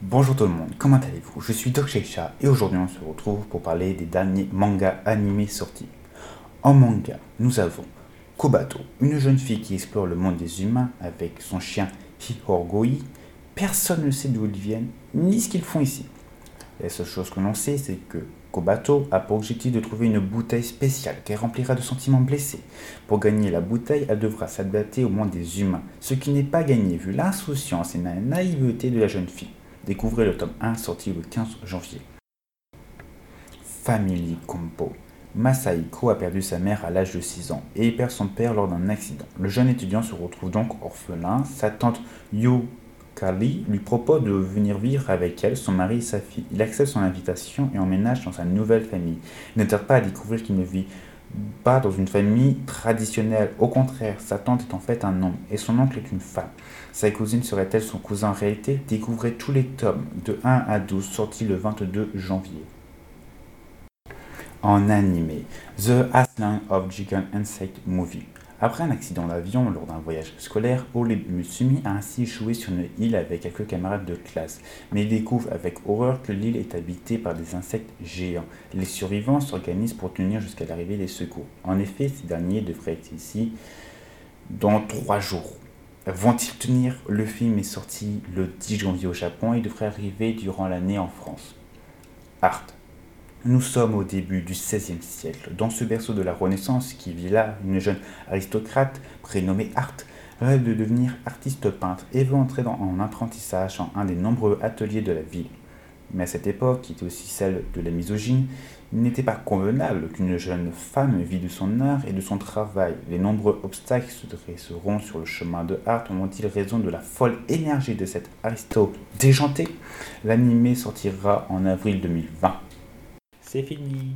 Bonjour tout le monde, comment allez-vous? Je suis Doc et aujourd'hui on se retrouve pour parler des derniers mangas animés sortis. En manga, nous avons Kobato, une jeune fille qui explore le monde des humains avec son chien Hihorgoi. Personne ne sait d'où ils viennent ni ce qu'ils font ici. La seule chose que l'on sait, c'est que Kobato a pour objectif de trouver une bouteille spéciale qu'elle remplira de sentiments blessés. Pour gagner la bouteille, elle devra s'adapter au monde des humains, ce qui n'est pas gagné vu l'insouciance et la naïveté de la jeune fille. Découvrez le tome 1 sorti le 15 janvier. Family Compo. Masaiko a perdu sa mère à l'âge de 6 ans et perd son père lors d'un accident. Le jeune étudiant se retrouve donc orphelin. Sa tante Yukari lui propose de venir vivre avec elle, son mari et sa fille. Il accepte son invitation et emménage dans sa nouvelle famille. Il ne tarde pas à découvrir qu'il ne vit pas dans une famille traditionnelle. Au contraire, sa tante est en fait un homme et son oncle est une femme. Sa cousine serait-elle son cousin en réalité? Découvrez tous les tomes de 1 à 12 sortis le 22 janvier en animé The Aslan of Gigan Insect Movie. Après un accident d'avion lors d'un voyage scolaire, Ole Musumi a ainsi joué sur une île avec quelques camarades de classe, mais il découvre avec horreur que l'île est habitée par des insectes géants. Les survivants s'organisent pour tenir jusqu'à l'arrivée des secours. En effet, ces derniers devraient être ici dans trois jours. Vont-ils tenir? Le film est sorti le 10 janvier au Japon et devrait arriver durant l'année en France. Art. Nous sommes au début du XVIe siècle. Dans ce berceau de la Renaissance qui vit là, une jeune aristocrate prénommée Art rêve de devenir artiste peintre et veut entrer dans, en apprentissage en un des nombreux ateliers de la ville. Mais à cette époque, qui était aussi celle de la misogyne, il n'était pas convenable qu'une jeune femme vit de son art et de son travail. Les nombreux obstacles se dresseront sur le chemin de Art ont-ils raison de la folle énergie de cet aristo déjanté? L'animé sortira en avril 2020. C'est fini.